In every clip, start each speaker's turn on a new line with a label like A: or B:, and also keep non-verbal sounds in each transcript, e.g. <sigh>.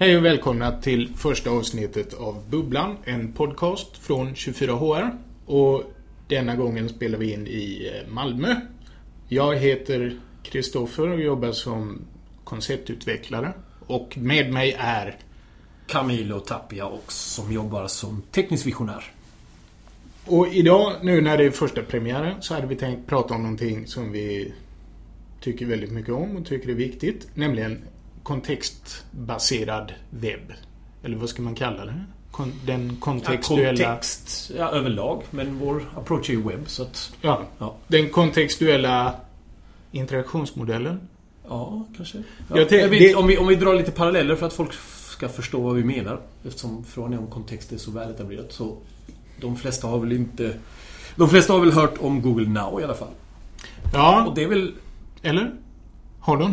A: Hej och välkomna till första avsnittet av Bubblan, en podcast från 24HR. Och denna gången spelar vi in i eh, Malmö. Jag heter Kristoffer och jobbar som konceptutvecklare. Och med mig är
B: Camilo Tapia och som jobbar som teknisk visionär.
A: Och idag, nu när det är första premiären, så hade vi tänkt prata om någonting som vi tycker väldigt mycket om och tycker är viktigt. Nämligen kontextbaserad webb. Eller vad ska man kalla det? Kon den kontextuella...
B: Ja, kontext ja, överlag. Men vår approach är ju webb så att...
A: Ja. ja. Den kontextuella interaktionsmodellen.
B: Ja, kanske. Ja. Vet, det... om, vi, om vi drar lite paralleller för att folk ska förstå vad vi menar. Eftersom frågan om kontext är så väletablerat. Så de flesta har väl inte... De flesta har väl hört om Google Now i alla fall.
A: Ja.
B: Och det är väl...
A: Eller? Har <laughs> de?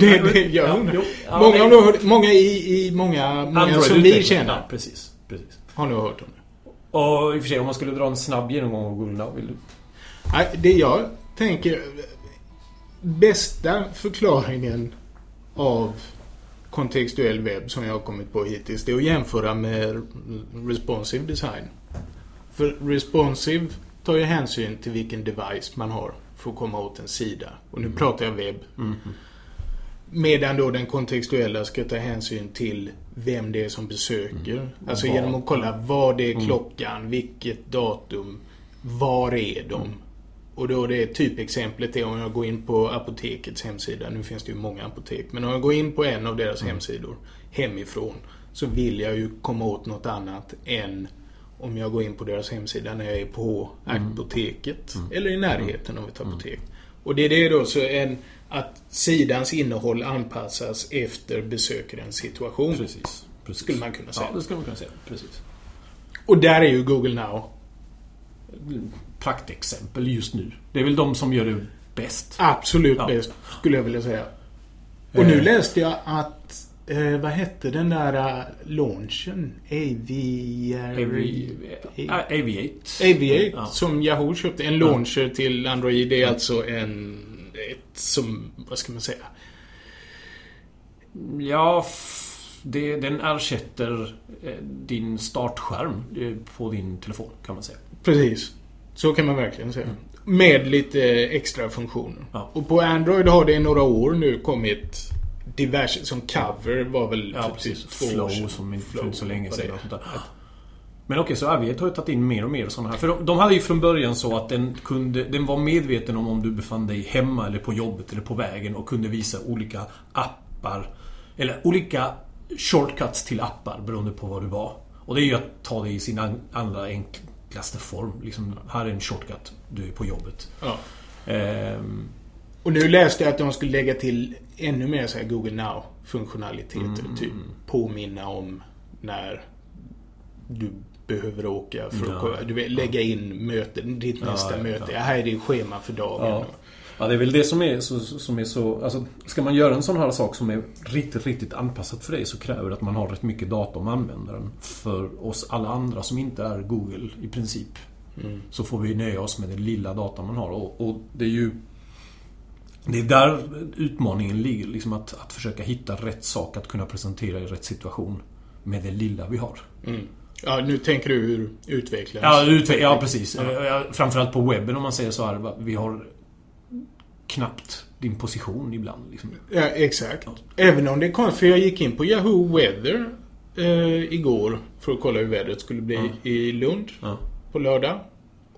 A: det, det gör hon. Ja, ja, många, har hört, många i, i många, många som vi känner.
B: Ja, precis, precis.
A: Har nog hört om det.
B: Och i och för sig, om man skulle dra en snabb genomgång av Now, vill du?
A: Nej, det jag tänker... Bästa förklaringen av kontextuell webb som jag har kommit på hittills, det är att jämföra med responsive design. För responsive tar ju hänsyn till vilken device man har för att komma åt en sida. Och nu mm. pratar jag webb. Mm. Medan då den kontextuella ska ta hänsyn till vem det är som besöker. Mm. Alltså var. genom att kolla vad det är mm. klockan, vilket datum, var är de? Mm. Och då det typexemplet är om jag går in på apotekets hemsida. Nu finns det ju många apotek. Men om jag går in på en av deras mm. hemsidor hemifrån. Så vill jag ju komma åt något annat än om jag går in på deras hemsida när jag är på mm. apoteket. Mm. Eller i närheten av ett mm. apotek. Och det är det då så en, att sidans innehåll anpassas efter besökarens situation.
B: Precis. Precis.
A: Skulle man kunna säga.
B: Ja, det skulle man kunna säga. Precis.
A: Och där är ju Google Now
B: praktexempel just nu. Det är väl de som gör det bäst.
A: Absolut ja. bäst, skulle jag vilja säga. Och nu eh. läste jag att Eh, vad hette den där uh, launchen? Aviar...
B: Avi... Aviate.
A: Aviate, ja. som Yahoo köpte. En launcher ja. till Android. Det är alltså en... Ett som... Vad ska man säga?
B: Ja... Det, den ersätter eh, din startskärm eh, på din telefon, kan man säga.
A: Precis. Så kan man verkligen säga. Mm. Med lite extra funktioner. Ja. Och på Android har det i några år nu kommit diverse, som cover var väl
B: ja, typ precis. två Flow år sedan. som inte för så länge sedan. Men okej, okay, så Aviate har ju tagit in mer och mer sådana här. För de, de, hade ju från början så att den kunde... Den var medveten om om du befann dig hemma eller på jobbet eller på vägen och kunde visa olika appar. Eller olika shortcuts till appar beroende på var du var. Och det är ju att ta det i sin allra enklaste form. Liksom, här är en shortcut. Du är på jobbet. Ja.
A: Ehm, och nu läste jag att de skulle lägga till ännu mer så Google Now-funktionaliteter. Mm. Typ påminna om när du behöver åka för att ja. du vill lägga in möten, ditt ja, nästa ja, möte. Ja. Här är ditt schema för dagen.
B: Ja. ja, det är väl det som är så, som är så... Alltså, ska man göra en sån här sak som är riktigt, riktigt anpassat för dig så kräver det att man har rätt mycket data om användaren. För oss alla andra som inte är Google i princip. Mm. Så får vi nöja oss med den lilla data man har. Och, och det är ju det är där utmaningen ligger. Liksom att, att försöka hitta rätt sak att kunna presentera i rätt situation. Med det lilla vi har.
A: Mm. Ja, nu tänker du hur utvecklaren...
B: Ja, utve ja precis. Ja. Framförallt på webben om man säger så här. Vi har knappt din position ibland. Liksom.
A: Ja, exakt. Ja. Även om det kom... För jag gick in på Yahoo Weather eh, igår för att kolla hur vädret skulle bli ja. i Lund på lördag.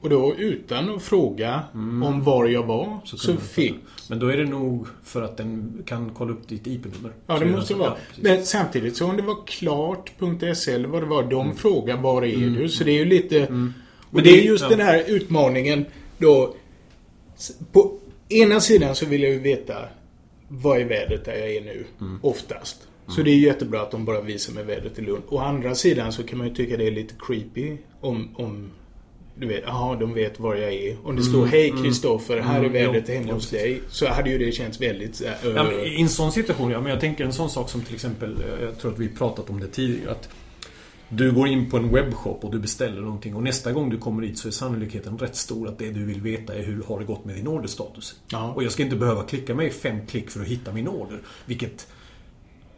A: Och då utan att fråga mm. om var jag var så, så fick...
B: Men då är det nog för att den kan kolla upp ditt IP-nummer.
A: Ja, det måste vara. Ja, Men samtidigt så om det var klart.se eller vad det var. De mm. frågar var är mm. du? Så det är ju lite... Mm. Och det är just ja. den här utmaningen då. På ena sidan så vill jag ju veta vad är vädret där jag är nu? Mm. Oftast. Så mm. det är jättebra att de bara visar mig vädret i Lund. Å andra sidan så kan man ju tycka det är lite creepy om, om du vet, jaha, de vet var jag är. Om det står mm, Hej Kristoffer, mm, här är mm, vädret jo, hemma hos dig. Så hade ju det känts väldigt... Äh,
B: ja, I en sån situation, ja. Men jag tänker en sån sak som till exempel, eh, jag tror att vi pratat om det tidigare. Att du går in på en webbshop och du beställer någonting och nästa gång du kommer dit så är sannolikheten rätt stor att det du vill veta är hur har det gått med din orderstatus. Ja. Och jag ska inte behöva klicka mig fem klick för att hitta min order. Vilket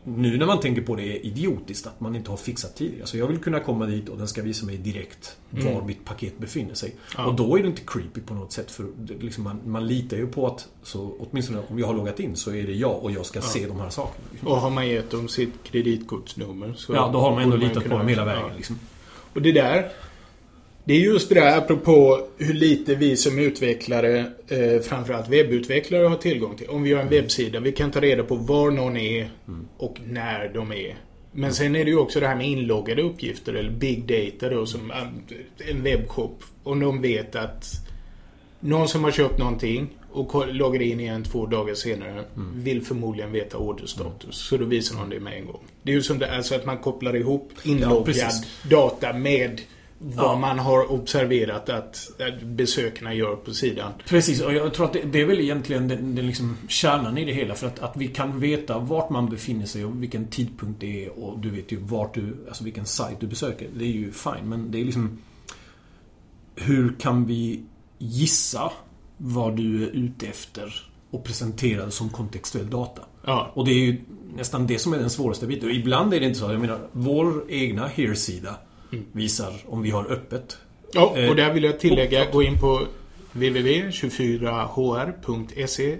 B: nu när man tänker på det är idiotiskt att man inte har fixat tidigare. Så jag vill kunna komma dit och den ska visa mig direkt var
A: Mm.
B: mitt paket befinner sig.
A: Ja.
B: Och då är det inte creepy på något sätt. För liksom man, man litar ju på att, så, åtminstone om jag har loggat in så är det jag och jag ska se de här sakerna.
A: Och har man gett dem sitt kreditkortsnummer så...
B: Ja, då har man ändå
A: borde
B: litat på dem hela vägen.
A: Ja.
B: Liksom.
A: Och det där. Det är just det där apropå hur lite vi som utvecklare, eh, framförallt webbutvecklare, har tillgång till. Om vi har en webbsida, vi kan ta reda på var någon är och när de är. Men sen är det ju också det här med inloggade uppgifter eller big data då som eh, en webbshop. Om de vet att någon som har köpt någonting och loggar in igen två dagar senare vill förmodligen veta orderstatus. Så då visar de det med en gång. Det är ju som det är så att man kopplar ihop inloggad
B: precis.
A: data med vad
B: Ja.
A: man har observerat att, besökarna gör på sidan.
B: Precis, och jag tror att det, det är väl egentligen den, den liksom kärnan i det hela. För att, att vi kan veta vart man befinner sig och vilken tidpunkt det är och du vet ju vart du, alltså vilken sajt du besöker. Det är ju fine, men det är liksom... Hur kan vi gissa vad du är ute efter och presentera det som kontextuell data?
A: Ja.
B: Och det är ju nästan det som är den svåraste biten. Och ibland är det inte så. Jag menar, vår egna here-sida visar om vi har öppet.
A: Ja,
B: Eh,
A: och där vill jag tillägga, gå in på www.24hr.se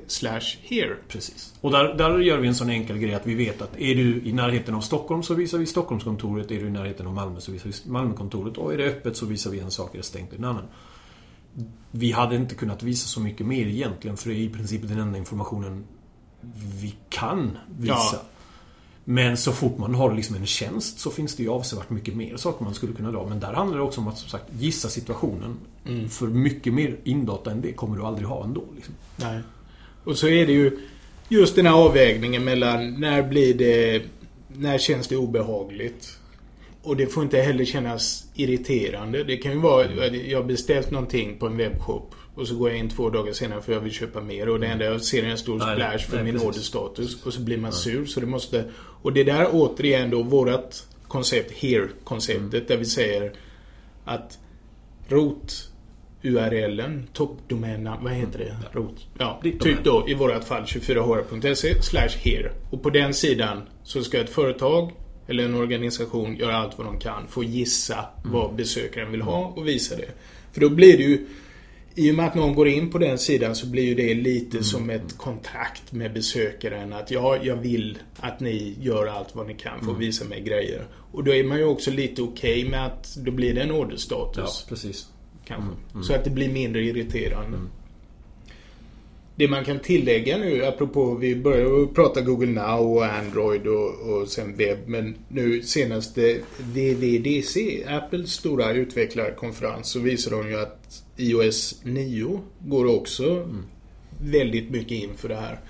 A: here.
B: Precis. Och där, där gör vi en sån enkel grej att vi vet att är du i närheten av Stockholm så visar vi Stockholmskontoret. Är du i närheten av Malmö så visar vi Malmökontoret. Och är det öppet så visar vi en sak. Är det stängt en annan. Vi hade inte kunnat visa så mycket mer egentligen för det är i princip den enda informationen vi kan visa.
A: Ja.
B: Men så fort man har liksom en tjänst så finns det ju avsevärt mycket mer saker man skulle kunna dra. Men där handlar det också om att som sagt gissa situationen. För mycket mer indata än det kommer du aldrig ha ändå. Liksom.
A: Nej. Och så är det ju just den här avvägningen mellan när blir det... När känns det obehagligt? Och det får inte heller kännas irriterande. Det kan ju vara... Jag har beställt någonting på en webbshop. Och så går jag in två dagar senare för jag vill köpa mer. Och det enda jag ser är en stor
B: Nej,
A: splash för
B: nej,
A: min
B: precis.
A: orderstatus. Och så blir man sur. Så det måste... Och det där återigen då vårat koncept, here-konceptet. Där vi säger att rot URLen, toppdomänen, vad heter det? Rot, ja, typ då i vårat fall 24hr.se slash here. Och på den sidan så ska ett företag eller en organisation göra allt vad de kan för att gissa vad besökaren vill ha och visa det. För då blir det ju i och med att någon går in på den sidan så blir ju det lite som ett kontrakt med besökaren att ja, jag vill att ni gör allt vad ni kan för att visa mig grejer. Och då är man ju också lite okej med att då blir det en
B: Ja,
A: orderstatus.
B: precis.
A: Kanske. Så att det blir mindre irriterande. Det man kan tillägga nu, apropå vi började prata Google Now och Android och, och sen webb. Men nu senaste WWDC, Apples stora utvecklarkonferens, så visar de ju att iOS 9 går också väldigt mycket in för det här.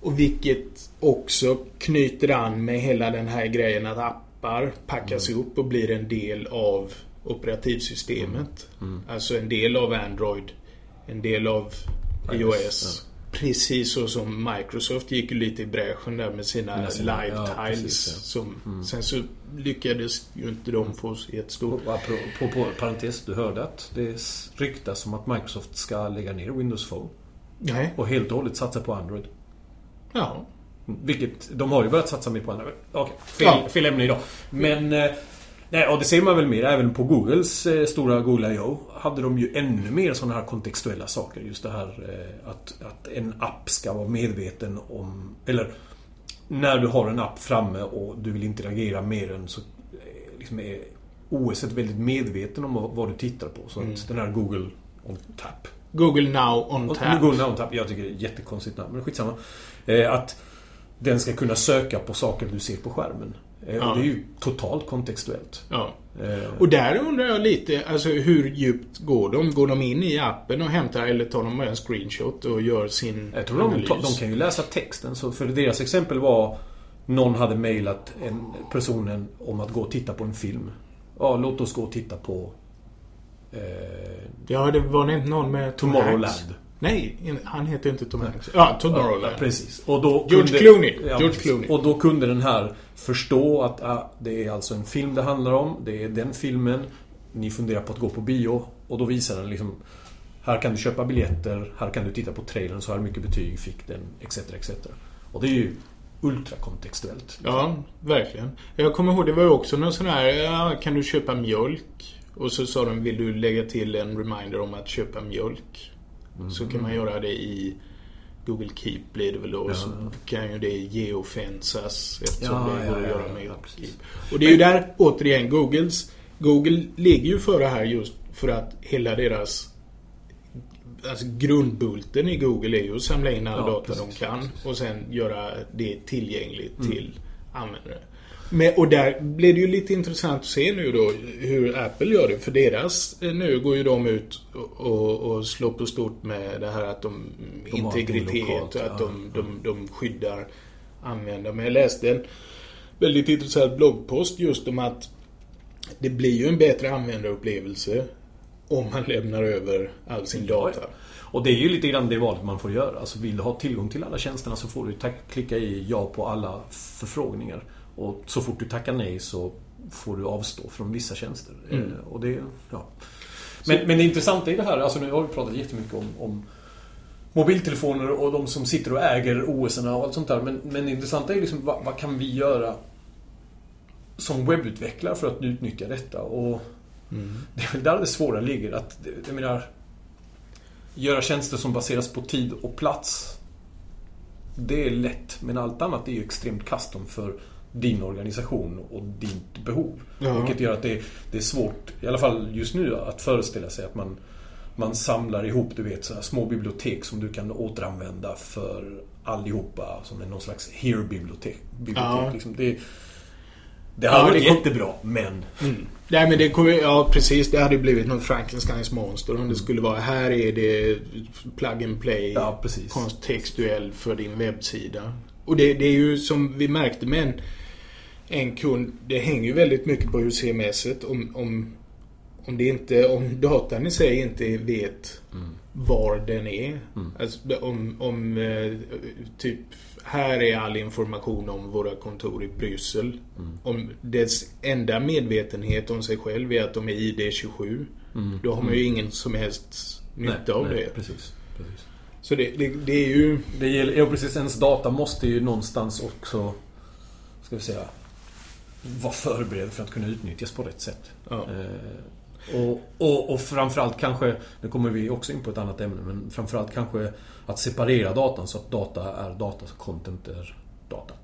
A: Och vilket också knyter an med hela den här grejen att appar packas upp och blir en del av operativsystemet. Alltså en del av Android, en del av iOS. Precis så som Microsoft gick lite i bräschen där med sina
B: Med sina-
A: live
B: ja,
A: tiles.
B: precis, ja.
A: som, Sen så lyckades ju inte de få jättestort.
B: Och apropå på, parentes, du hörde att det ryktas om att Microsoft ska lägga ner Windows Phone.
A: Nej.
B: Och helt och hållet satsa på Android.
A: Ja.
B: Vilket, de har ju börjat satsa mer på Android. Okej, fel,
A: Ja.
B: fel ämne idag. Men... Nej, och det ser man väl mer även på Googles eh, stora Google I.O. Hade de ju ännu mer sådana här kontextuella saker. Just det här eh, att, att en app ska vara medveten om... Eller när du har en app framme och du vill interagera med den så eh, liksom är OS väldigt medveten om vad, du tittar på. Så att den här Google on Tap
A: Google Now on Tap.
B: Google Now Tap, jag tycker det är ett jättekonstigt namn, men skitsamma. Eh, att den ska kunna söka på saker du ser på skärmen. Eh,
A: Ja.
B: Och det är ju totalt kontextuellt.
A: Ja.
B: Eh,
A: Och där undrar jag lite, alltså hur djupt går de? Går de in i appen och hämtar eller tar de bara en screenshot och gör sin
B: jag tror de,
A: analys?
B: de kan ju läsa texten. Så för deras exempel var någon hade mejlat en personen om att gå och titta på en film. Ja, låt oss gå och titta på eh,
A: Ja, det var det inte någon med Tom
B: Tomorrowland.
A: Nej, han heter inte Tom Hanks. Ja, Tomorrowland.
B: Ja, precis. Och då
A: George
B: kunde,
A: Clooney. George
B: precis.
A: Clooney.
B: Och då kunde den här förstå att ah, det är alltså en film det handlar om. Det är den filmen. Ni funderar på att gå på bio. Och då visar den liksom Här kan du köpa biljetter. Här kan du titta på trailern. Så här mycket betyg fick den. Etc. etc. Och det är ju ultrakontextuellt.
A: Ja, verkligen. Jag kommer ihåg, det var ju också någon sån här, ja, kan du köpa mjölk? Och så sa de, vill du lägga till en reminder om att köpa mjölk? Mm. Så kan man göra det i Google Keep blir det väl då. Ja. Så kan ju det geofensas eftersom ja, det går ja, att göra med Keep. Och det är ju där, återigen, Googles Google ligger ju före här just för att hela deras Alltså grundbulten i Google är ju att samla in all data precis, de kan precis. och sen göra det tillgängligt mm. till användare. Men, och där blir det ju lite intressant att se nu då hur Apple gör det. För deras, eh, nu går ju de ut och, och slår på stort med det här att de, de integritet lokalt, och att ja. de, de, de skyddar användare. Men jag läste en väldigt intressant bloggpost just om att det blir ju en bättre användarupplevelse om man lämnar över all sin data. Ja,
B: och det är ju lite grann det valet man får göra. Alltså vill du ha tillgång till alla tjänsterna så får du klicka i ja på alla förfrågningar. Och så fort du tackar nej så får du avstå från vissa tjänster. Mm. Eh, och det, ja. men, men det intressanta i det här, alltså nu har vi pratat jättemycket om, om mobiltelefoner och de som sitter och äger OS och allt sånt där. Men, men det intressanta är liksom vad, vad, kan vi göra som webbutvecklare för att utnyttja detta? Och mm. Det är väl där det svåra ligger. Att, jag menar, göra tjänster som baseras på tid och plats. Det är lätt, men allt annat är ju extremt custom för din organisation och ditt behov. Ja. Vilket gör att det, det, är svårt, i alla fall just nu, att föreställa sig att man, man samlar ihop du vet, så små bibliotek som du kan återanvända för allihopa. Som är någon slags here-bibliotek. Ja. Liksom. Det, det hade varit kom... jättebra, men... Mm.
A: Nej men det kommer, ja precis. Det hade blivit något Frankensteins monster om det skulle vara här är det plug and play.
B: Ja.
A: Kontextuell för din webbsida. Och det, det är ju som vi märkte med en en kund, det hänger ju väldigt mycket på hur CMS om, om, om, det inte, om datan i sig inte vet mm. var den är. Mm. Alltså, om, om eh, typ här är all information om våra kontor i Bryssel. Mm. Om dess enda medvetenhet om sig själv är att de är ID27. Mm. Då har man ju mm. ingen som helst nytta nej, av nej, det.
B: Precis, precis.
A: Så det, det, det, är ju...
B: Det gäller, ja precis, ens data måste ju någonstans också Ska vi säga vara förberedd för att kunna utnyttjas på rätt sätt. Ja. Eh, och, och, och framförallt kanske, nu kommer vi också in på ett annat ämne, men framförallt kanske att separera datan så att data är data, så content är data.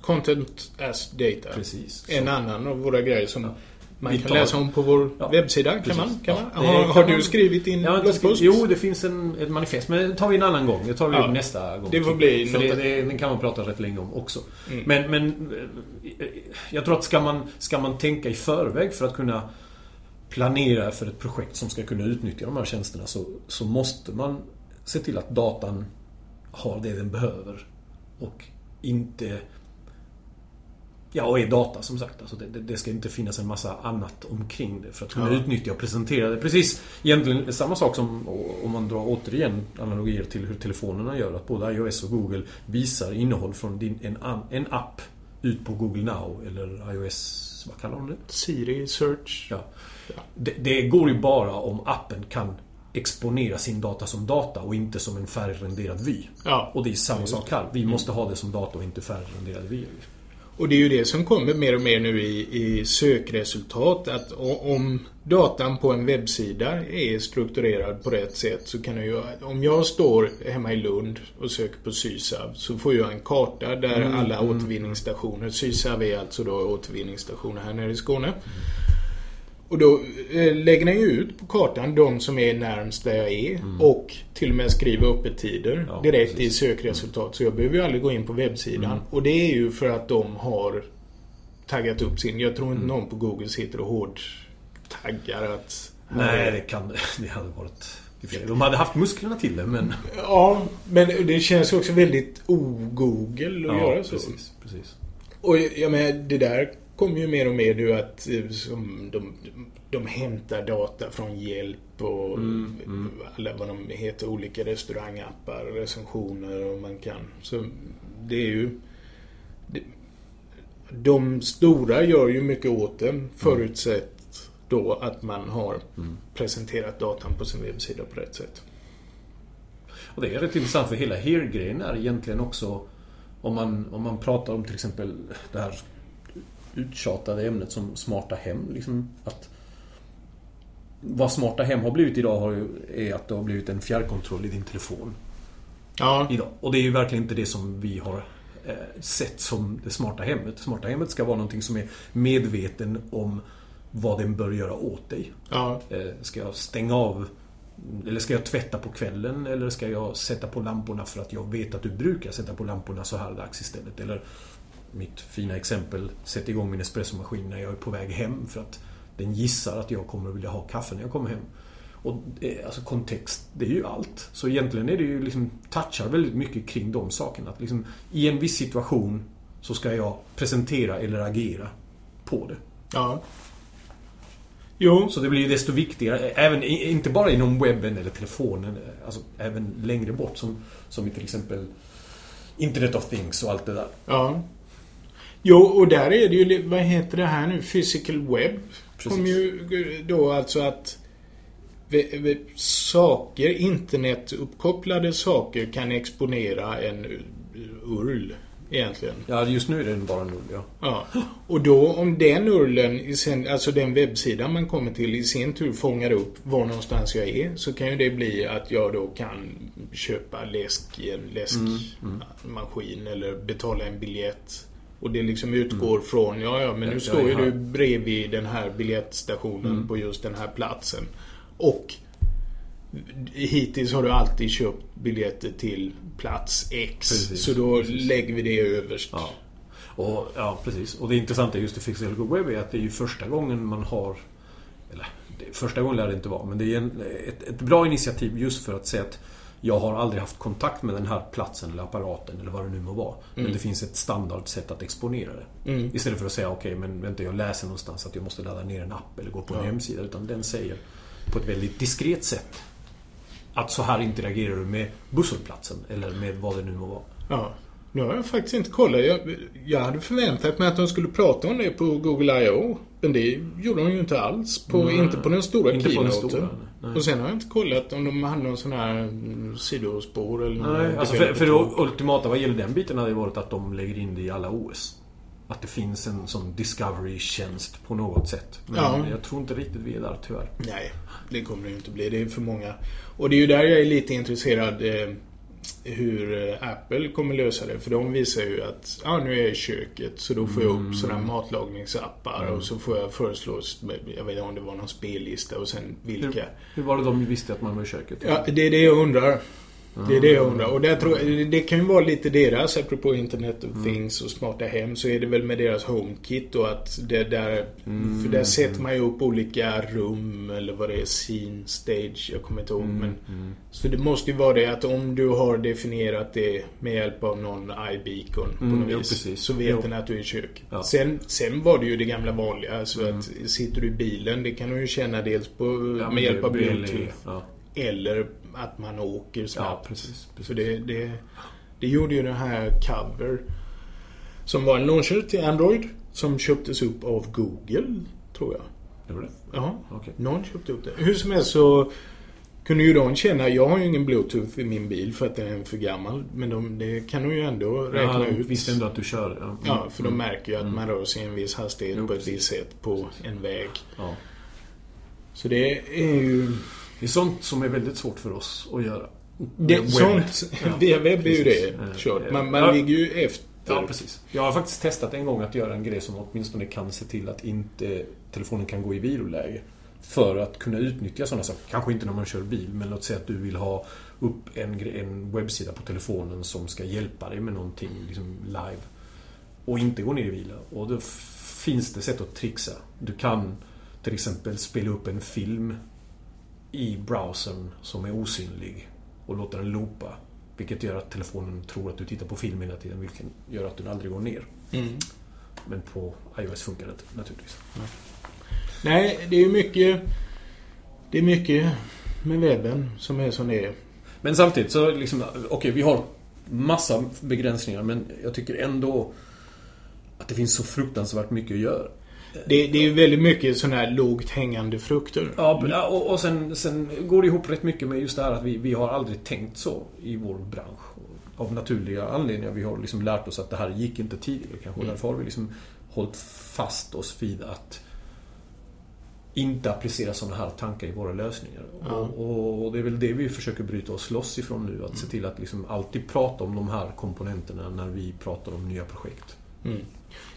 A: Content as data.
B: Precis.
A: En så. annan av våra grejer som ja. Man kan tar... läsa om på vår ja, webbsida. Kan man? Kan ja, man? Har, har du skrivit in
B: ja, bloggpost? Jo, det finns en, ett manifest. Men det tar vi en annan gång. Det tar vi ja, nästa gång.
A: Det får bli
B: För det, det, den kan man prata rätt länge om också. Mm. Men, men eh, jag tror att ska man, ska man tänka i förväg för att kunna planera för ett projekt som ska kunna utnyttja de här tjänsterna så, så måste man se till att datan har det den behöver. Och inte Ja, och är data som sagt. Alltså det, det, ska inte finnas en massa annat omkring det för att kunna ja. utnyttja och presentera det. Precis egentligen samma sak som om man drar återigen analogier till hur telefonerna gör. Att både iOS och Google visar innehåll från din, en, en app ut på Google Now eller iOS... Vad kallar de det?
A: Siri Search.
B: Ja. Det, det går ju bara om appen kan exponera sin data som data och inte som en färgrenderad vy. Ja. Och det är samma sak här. Vi måste ha det som data och inte färgrenderad vy.
A: Och det är ju det som kommer mer och mer nu i, i sökresultat. Att om datan på en webbsida är strukturerad på rätt sätt så kan jag Om jag står hemma i Lund och söker på Sysav så får jag en karta där mm, alla mm. återvinningsstationer, Sysav är alltså då återvinningsstationer här nere i Skåne. Och då eh, lägger den ju ut på kartan de som är närmst där jag är mm. och till och med skriver öppettider ja, direkt precis. i sökresultat. Så jag behöver ju aldrig gå in på webbsidan. Mm. Och det är ju för att de har taggat upp sin... Jag tror inte mm. någon på Google sitter och hårdtaggar att...
B: Nej, det kan det hade varit... De hade haft musklerna till det, men...
A: Ja, men det känns också väldigt o-Google att ja, göra så.
B: Precis, precis.
A: Och jag menar, det där kommer ju mer och mer nu att eh, som de, de hämtar data från hjälp och mm, mm. alla vad de heter, olika restaurangappar, recensioner och man kan. Så det är ju... Det, de stora gör ju mycket åt det förutsatt då att man har mm. presenterat datan på sin webbsida på rätt sätt.
B: Och det är rätt intressant för hela HERE-grejen är egentligen också om man, om man pratar om till exempel det här uttjatade ämnet som smarta hem. Liksom att vad smarta hem har blivit idag är att det har blivit en fjärrkontroll i din telefon.
A: Ja.
B: Idag. Och det är ju verkligen inte det som vi har eh, sett som det smarta hemmet. Det smarta hemmet ska vara någonting som är medveten om vad den bör göra åt dig.
A: Ja.
B: Eh, ska jag stänga av eller ska jag tvätta på kvällen eller ska jag sätta på lamporna för att jag vet att du brukar sätta på lamporna så här dags istället? Eller mitt fina exempel, sätt igång min espressomaskin när jag är på väg hem för att den gissar att jag kommer att vilja ha kaffe när jag kommer hem. Och eh, alltså kontext, det är ju allt. Så egentligen är det ju liksom, touchar väldigt mycket kring de sakerna. Att liksom, I en viss situation så ska jag presentera eller agera på det.
A: Ja. Jo.
B: Så det blir ju desto viktigare, även, inte bara inom webben eller telefonen, alltså även längre bort som, som till exempel Internet of Things och allt det där.
A: Ja. Jo, och där är det ju, vad heter det här nu? Physical web.
B: Precis.
A: Kom ju då alltså att saker, internetuppkopplade saker kan exponera en URL egentligen.
B: Ja, just nu är det bara null, ja.
A: Ja. Och då om den URLen, alltså den webbsidan man kommer till i sin tur fångar upp var någonstans jag är så kan ju det bli att jag då kan köpa läsk i en läskmaskin eller betala en biljett. Och det liksom utgår från, ja ja men nu står ju du bredvid den här biljettstationen på just den här platsen. Och hittills har du alltid köpt biljetter till plats X.
B: Precis,
A: så då
B: precis.
A: lägger vi det överst.
B: Ja. Och, ja, precis. Och det intressanta just i Physical Web är att det är ju första gången man har... Eller, första gången lär det inte vara, men det är en, ett, ett bra initiativ just för att säga att jag har aldrig haft kontakt med den här platsen eller apparaten eller vad det nu må vara. Men det finns ett standardsätt att exponera det.
A: Mm.
B: Istället för att säga okej, men vänta jag läser någonstans att jag måste ladda ner en app eller gå på en
A: Ja.
B: hemsida. Utan den säger på ett väldigt diskret sätt att så här interagerar du med busshållplatsen eller med vad det nu må vara.
A: Ja. Nu har jag faktiskt inte kollat. Jag, jag hade förväntat mig att de skulle prata om det på Google I.O. Men det gjorde de ju inte alls. På,
B: Nej,
A: inte på den stora keynoten.
B: Nej.
A: Och sen har jag inte kollat om de hade någon sån här mm, sidospår eller
B: Nej, alltså för, för det ultimata vad gäller den biten hade det varit att de lägger in det i alla OS. Att det finns en sån Discovery-tjänst på något sätt. Men
A: Ja.
B: jag tror inte riktigt vi är där tyvärr.
A: Nej, det kommer det ju inte bli. Det är för många. Och det är ju där jag är lite intresserad eh, hur eh, Apple kommer lösa det. För de visar ju att ja, nu är jag i köket så då får jag upp sådana matlagningsappar och så får jag föreslå, jag vet inte om det var någon spellista och sen vilka.
B: Hur, hur var det de visste att man var i köket?
A: Ja, det är det jag undrar. Det är det jag undrar. Och där tror jag, det kan ju vara lite deras, apropå Internet of Things och smarta hem, så är det väl med deras HomeKit och att det där... För där sätter man ju upp olika rum eller vad det är, scene, stage, jag kommer inte ihåg. men, Så det måste ju vara det att om du har definierat det med hjälp av någon iBeacon på
B: Mm,
A: något
B: jo,
A: vis.
B: precis.
A: Så vet
B: Jo.
A: den att du är i köket.
B: Ja.
A: Sen, sen var det ju det gamla vanliga. Så att sitter du i bilen, det kan du ju känna dels på,
B: Ja,
A: med hjälp av Bluetooth.
B: Ja,
A: Eller att man åker snabbt.
B: ja precis. precis.
A: För det, det, det gjorde ju den här Cover. Som var en launcher till Android. Som köptes upp av Google, tror jag.
B: Det var det?
A: Ja,
B: Okej.
A: någon köpte upp det. Hur som helst så kunde ju de känna, jag har ju ingen Bluetooth i min bil för att den är för gammal. Men de, det kan de ju ändå räkna
B: Ja,
A: ut.
B: visste ändå att du kör. Ja,
A: Ja, för de märker ju att man rör sig i en viss hastighet
B: Jo,
A: på ett
B: precis.
A: visst sätt på en väg.
B: ja.
A: Så det är ju...
B: Det är sånt som är väldigt svårt för oss att göra.
A: Det,
B: Webb.
A: sånt,
B: Ja,
A: via webb är ju det
B: Eh,
A: kört. Man, man
B: ja.
A: ligger ju efter.
B: Ja, precis. Jag har faktiskt testat en gång att göra en grej som åtminstone kan se till att inte telefonen kan gå i viloläge. För att kunna utnyttja sådana saker. Kanske inte när man kör bil, men låt säga att du vill ha upp en, en webbsida på telefonen som ska hjälpa dig med någonting liksom live. Och inte gå ner i vila. Och då finns det sätt att trixa. Du kan till exempel spela upp en film i browsern som är osynlig och låta den loopa. Vilket gör att telefonen tror att du tittar på film hela tiden, vilket gör att den aldrig går ner.
A: Mm.
B: Men på iOS funkar det inte, naturligtvis.
A: Nej, det är mycket... Det är mycket med webben som är som det är.
B: Men samtidigt så liksom, okej vi har massa begränsningar men jag tycker ändå att det finns så fruktansvärt mycket att göra.
A: Det, det är väldigt mycket sådana här lågt hängande frukter.
B: Ja, och, och sen, sen går det ihop rätt mycket med just det här att vi, vi har aldrig tänkt så i vår bransch. av naturliga anledningar. Vi har liksom lärt oss att det här gick inte tidigare kanske. Mm. Därför har vi liksom hållit fast oss vid att inte applicera sådana här tankar i våra lösningar. Ja. Och, och, det är väl det vi försöker bryta oss loss ifrån nu. Att mm. se till att liksom alltid prata om de här komponenterna när vi pratar om nya projekt.
A: Mm.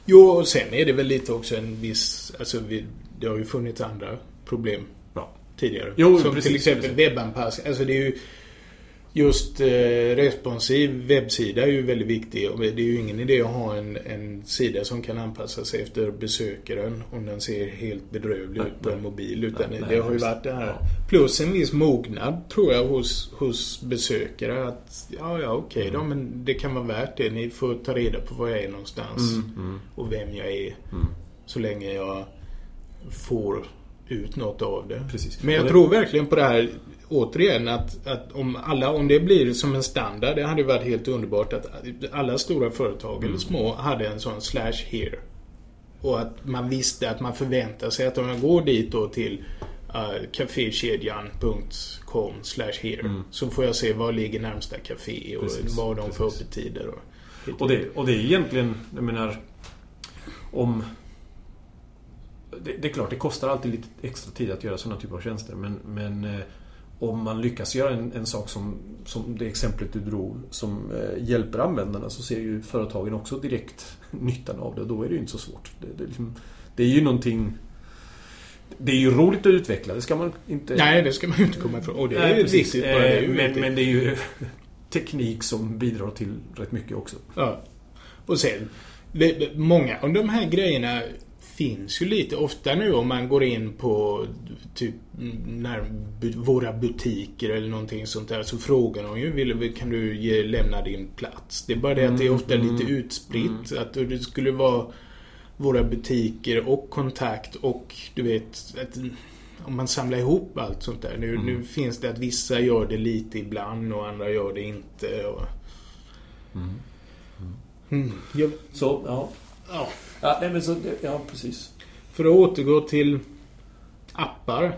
A: Jo, och sen är det väl lite också en viss... Alltså, vi, det har ju funnits andra problem ja. tidigare. Jo, Som precis, till exempel webbanpassning. Alltså det är ju just eh, responsiv webbsida är ju väldigt viktig. Och det är ju ingen idé att ha en, en sida som kan anpassa sig efter besökaren om den ser helt bedrövlig ut på en mobil. Utan nej, det, det har ju varit det här. Ja. Plus en viss mognad tror jag hos, hos besökare. Att ja, ja okej okay, mm. då, men det kan vara värt det. Ni får ta reda på var jag är någonstans. Mm, mm. Och vem jag är. Mm. Så länge jag får ut något av det. Precis. Men jag det... tror verkligen på det här återigen att, att om alla, om det blir som en standard, det hade ju varit helt underbart att alla stora företag mm. eller små hade en sån slash here. Och att man visste att man förväntar sig att om jag går dit då till uh, kafékedjan.com slash here mm. så får jag se var ligger närmsta café och precis, vad de får öppettider. Och,
B: och, det, och det är egentligen, jag menar, om det, det, är klart, det kostar alltid lite extra tid att göra sådana typer av tjänster. Men, men eh, om man lyckas göra en, en sak som, som det exemplet du drog som eh, hjälper användarna så ser ju företagen också direkt <laughs> nyttan av det och då är det ju inte så svårt. Det, det, liksom, det är ju någonting det är ju roligt att utveckla, det ska man inte...
A: Nej, det ska man ju inte komma ifrån. Och det är ju viktigt.
B: Bara det är ju men, viktigt. men det är ju <laughs> teknik som bidrar till rätt mycket också.
A: Ja. Och sen, många av de här grejerna finns ju lite ofta nu om man går in på typ när, våra butiker eller någonting sånt där så frågar de ju vill, kan du ge, lämna din plats. Det är bara det att det är mm, ofta mm, lite utspritt. Mm. Att det skulle vara våra butiker och kontakt och du vet att, om man samlar ihop allt sånt där. Nu, mm. nu finns det att vissa gör det lite ibland och andra gör det inte. Och...
B: Mm. Mm. Jag... Så, ja. Ja. Ja, nej, men så, ja, precis.
A: För att återgå till appar.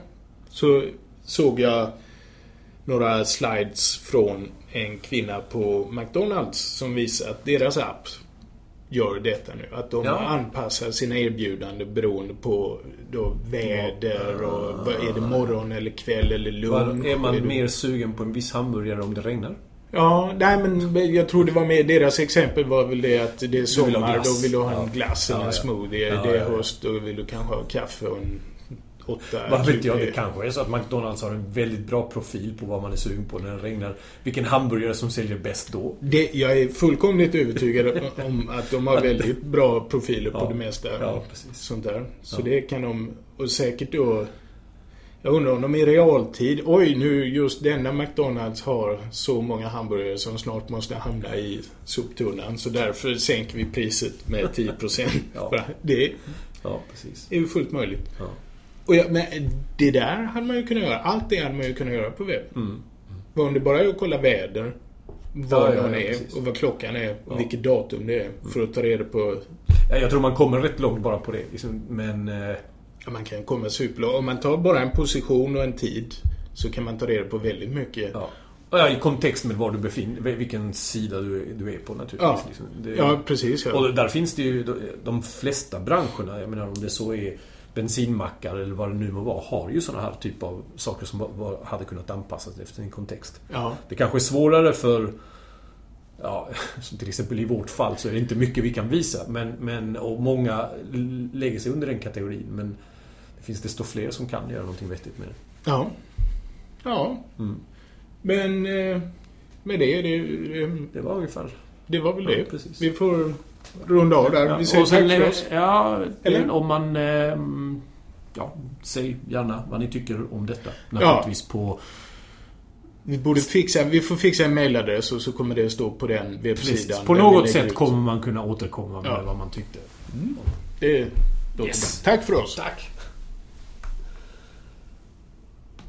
A: Så såg jag några slides från en kvinna på McDonalds som visar att deras app gör detta nu. Att de ja. anpassar sina erbjudanden beroende på då väder och är det morgon eller kväll eller lunch.
B: Är man mer sugen på en viss hamburgare om det regnar?
A: Ja, nej men jag tror det var med deras exempel var väl det att det är sommar, då vill du ha en glass eller en smoothie. Ja, det är höst, då vill du kanske ha kaffe och en åtta...
B: Vad vet jag, det kanske är så att McDonalds har en väldigt bra profil på vad man är sugen på när det regnar. Vilken hamburgare som säljer bäst då.
A: Det, jag är fullkomligt övertygad om att de har väldigt bra profiler på ja, det mesta. Ja, precis. Sånt där. Så ja. det kan de... Och säkert då jag undrar om de i realtid, oj nu just denna McDonalds har så många hamburgare som snart måste hamna i soptunnan. Så därför sänker vi priset med <laughs> 10%. ja. Det ja, precis. är ju fullt möjligt. Ja. Och ja, men det där hade man ju kunnat göra. Allt det hade man ju kunnat göra på webben. Mm. Mm. Om det bara är att kolla väder, var ja, man är precis. och vad klockan är och vilket datum det är. För att ta reda på...
B: jag tror man kommer rätt långt bara på det. Liksom, men... Eh
A: man kan komma superlångt. Om man tar bara en position och en tid så kan man ta reda på väldigt mycket.
B: Ja. Ja, i kontext med var du befinner vilken sida du, du är på naturligtvis. Ja,
A: liksom. det, ja precis. Ja.
B: Och där finns det ju de flesta branscherna, jag menar om det så är bensinmackar eller vad det nu må vara, har ju sådana här typ av saker som var, hade kunnat anpassas efter sin kontext. Ja. Det kanske är svårare för Ja, som <laughs> till exempel i vårt fall så är det inte mycket vi kan visa. Men, men, och många lägger sig under den kategorin. Men finns desto fler som kan göra någonting vettigt med det.
A: Ja. Ja. Mm. Men eh, med det, det...
B: Det var ungefär...
A: Det var väl ja, det. Precis. Vi får runda av där.
B: Ja, vi säger tack för oss. Ja, Eller? om man... Eh, ja, säg gärna vad ni tycker om detta. Naturligtvis ja. på...
A: Vi borde fixa, vi får fixa en mailadress och så kommer det stå på den webbsidan.
B: På något sätt kommer man kunna återkomma med ja. vad man tyckte. Mm.
A: Det låter yes. bra. Tack för oss.
B: Tack.